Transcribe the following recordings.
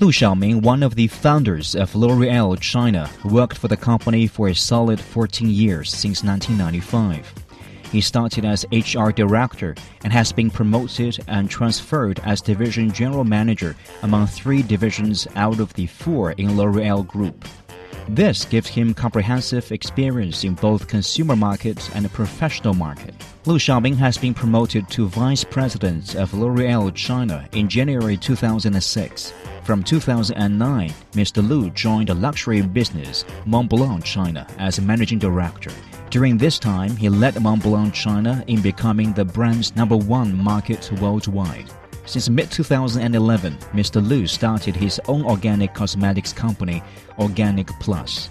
Lu Xiaoming, one of the founders of L'Oreal China, worked for the company for a solid 14 years since 1995. He started as HR director and has been promoted and transferred as division general manager among three divisions out of the four in L'Oreal Group. This gives him comprehensive experience in both consumer market and professional market. Lu Xiaoming has been promoted to vice president of L'Oreal China in January 2006. From 2009, Mr. Lu joined the luxury business Montblanc China as managing director. During this time, he led Montblanc China in becoming the brand's number one market worldwide. Since mid 2011, Mr. Lu started his own organic cosmetics company, Organic Plus.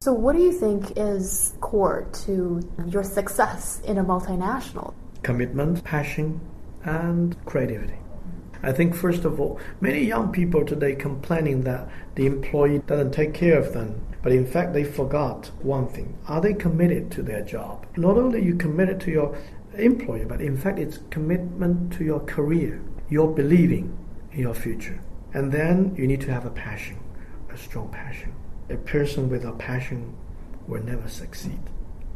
So, what do you think is core to your success in a multinational? Commitment, passion, and creativity. I think, first of all, many young people today complaining that the employee doesn't take care of them. But in fact, they forgot one thing. Are they committed to their job? Not only are you committed to your employer, but in fact, it's commitment to your career. You're believing in your future. And then you need to have a passion, a strong passion. A person with a passion will never succeed.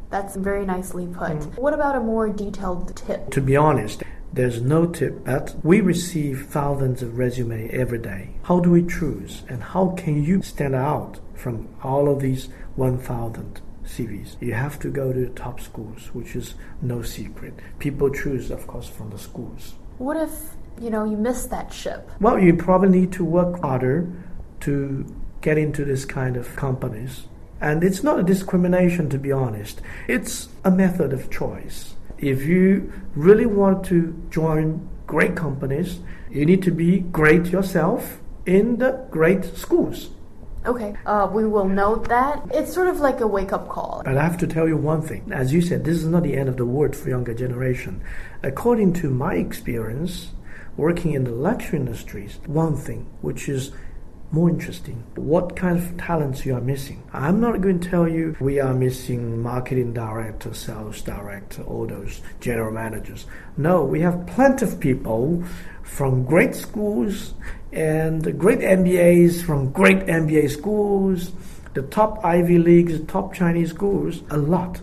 That's very nicely put. Mm. What about a more detailed tip? To be honest, there's no tip, but we receive thousands of resumes every day. How do we choose? And how can you stand out from all of these 1,000 CVs? You have to go to the top schools, which is no secret. People choose, of course, from the schools. What if, you know, you miss that ship? Well, you probably need to work harder to get into this kind of companies. And it's not a discrimination, to be honest. It's a method of choice if you really want to join great companies, you need to be great yourself in the great schools. Okay, uh, we will note that. It's sort of like a wake up call. But I have to tell you one thing. As you said, this is not the end of the world for younger generation. According to my experience, working in the luxury industries, one thing which is more interesting. What kind of talents you are missing? I'm not going to tell you we are missing marketing director, sales director, all those general managers. No, we have plenty of people from great schools and great MBAs from great MBA schools, the top Ivy Leagues, top Chinese schools, a lot.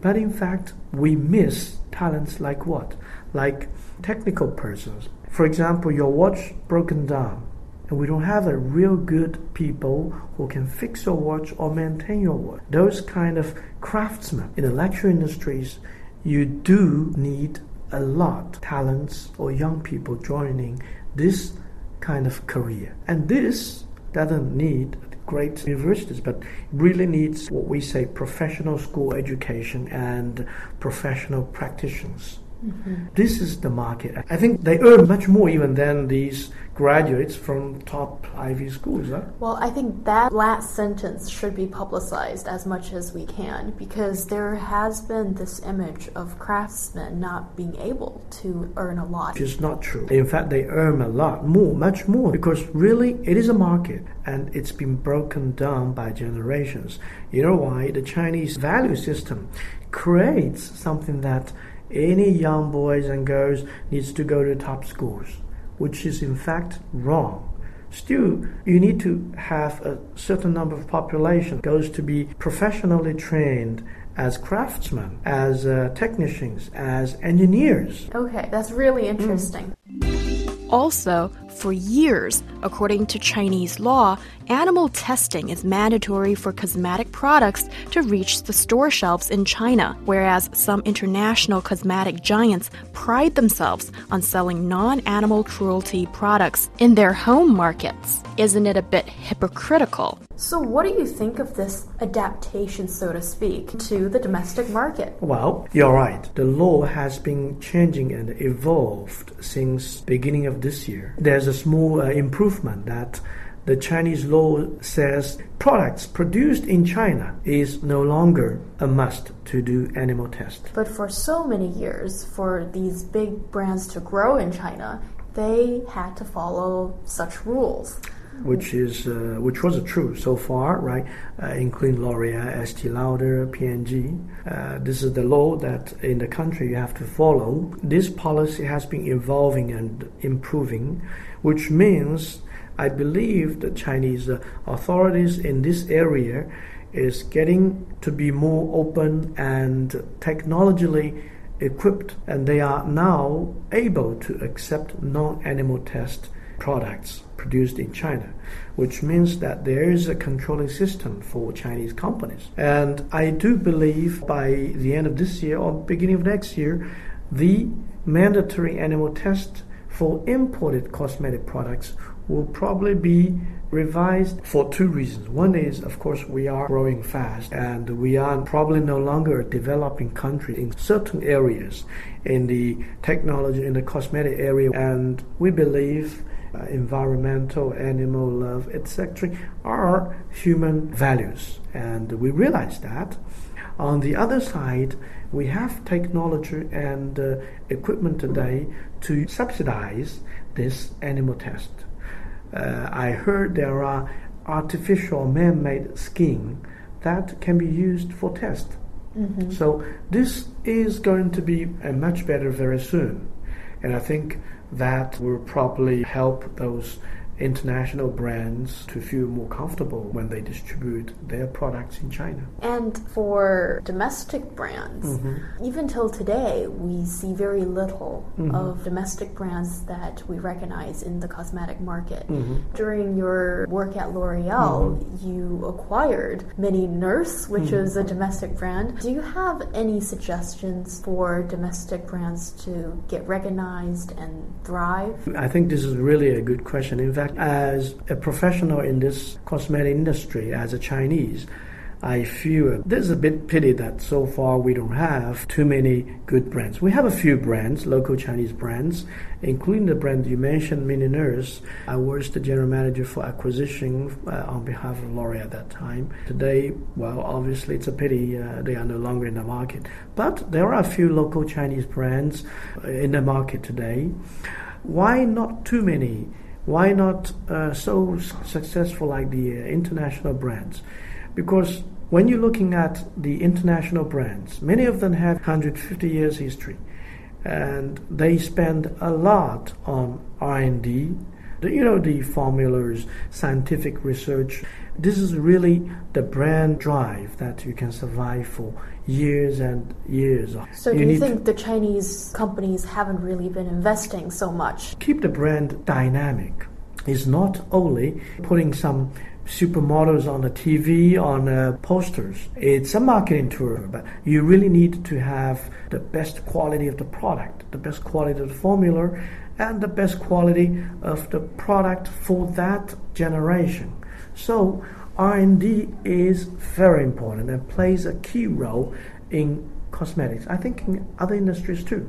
But in fact, we miss talents like what? Like technical persons. For example, your watch broken down and we don't have a real good people who can fix your watch or maintain your watch. Those kind of craftsmen in the luxury industries, you do need a lot talents or young people joining this kind of career. And this doesn't need great universities, but really needs what we say professional school education and professional practitioners. Mm-hmm. This is the market. I think they earn much more even than these graduates from top Ivy schools. Huh? Well, I think that last sentence should be publicized as much as we can because there has been this image of craftsmen not being able to earn a lot. It's not true. In fact, they earn a lot more, much more, because really it is a market and it's been broken down by generations. You know why? The Chinese value system creates something that any young boys and girls needs to go to top schools, which is in fact wrong. Still, you need to have a certain number of population goes to be professionally trained as craftsmen, as uh, technicians, as engineers. Okay, that's really interesting. Mm. Also, for years, according to Chinese law, animal testing is mandatory for cosmetic products to reach the store shelves in China, whereas some international cosmetic giants pride themselves on selling non animal cruelty products in their home markets. Isn't it a bit hypocritical? So, what do you think of this adaptation, so to speak, to the domestic market? Well, you're right. The law has been changing and evolved since beginning of this year. There's a small uh, improvement that the Chinese law says products produced in China is no longer a must to do animal tests. But for so many years, for these big brands to grow in China, they had to follow such rules which is uh, which was true so far, right? Uh, including L'Oreal, Estee Lauder, P&G. Uh, this is the law that in the country you have to follow. This policy has been evolving and improving, which means I believe the Chinese uh, authorities in this area is getting to be more open and technologically equipped, and they are now able to accept non-animal test products produced in China, which means that there is a controlling system for Chinese companies. And I do believe by the end of this year or beginning of next year, the mandatory animal test for imported cosmetic products will probably be revised for two reasons. One is, of course, we are growing fast and we are probably no longer a developing country in certain areas in the technology, in the cosmetic area, and we believe uh, environmental, animal love, etc., are human values, and we realize that. On the other side, we have technology and uh, equipment today to subsidize this animal test. Uh, I heard there are artificial man-made skin that can be used for test. Mm-hmm. So this is going to be a much better very soon, and I think that will probably help those international brands to feel more comfortable when they distribute their products in China. And for domestic brands, mm-hmm. even till today, we see very little mm-hmm. of domestic brands that we recognize in the cosmetic market. Mm-hmm. During your work at L'Oreal, mm-hmm. you acquired Mini Nurse, which mm-hmm. is a domestic brand. Do you have any suggestions for domestic brands to get recognized and thrive? I think this is really a good question. In fact, as a professional in this cosmetic industry, as a Chinese, I feel there's a bit pity that so far we don't have too many good brands. We have a few brands, local Chinese brands, including the brand you mentioned, Mini Nurse. I was the general manager for acquisition uh, on behalf of L'Oreal at that time. Today, well, obviously it's a pity uh, they are no longer in the market. But there are a few local Chinese brands uh, in the market today. Why not too many? Why not uh, so successful like the international brands? Because when you're looking at the international brands, many of them have 150 years history, and they spend a lot on R&D. You know the formulas, scientific research. This is really the brand drive that you can survive for years and years. So, you do you think the Chinese companies haven't really been investing so much? Keep the brand dynamic is not only putting some supermodels on the TV, on uh, posters. It's a marketing tool, but you really need to have the best quality of the product, the best quality of the formula, and the best quality of the product for that generation. So R&D is very important and plays a key role in cosmetics. I think in other industries too.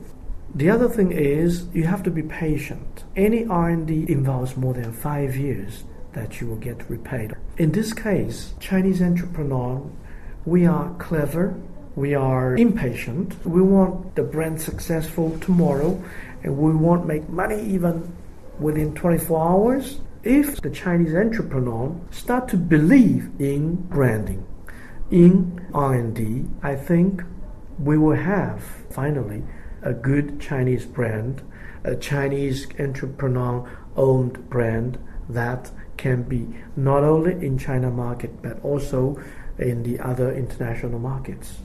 The other thing is you have to be patient. Any R&D involves more than 5 years that you will get repaid. In this case, Chinese entrepreneur, we are clever, we are impatient. We want the brand successful tomorrow and we want make money even within 24 hours if the Chinese entrepreneur start to believe in branding, in R&D, I think we will have finally a good Chinese brand, a Chinese entrepreneur owned brand that can be not only in China market but also in the other international markets.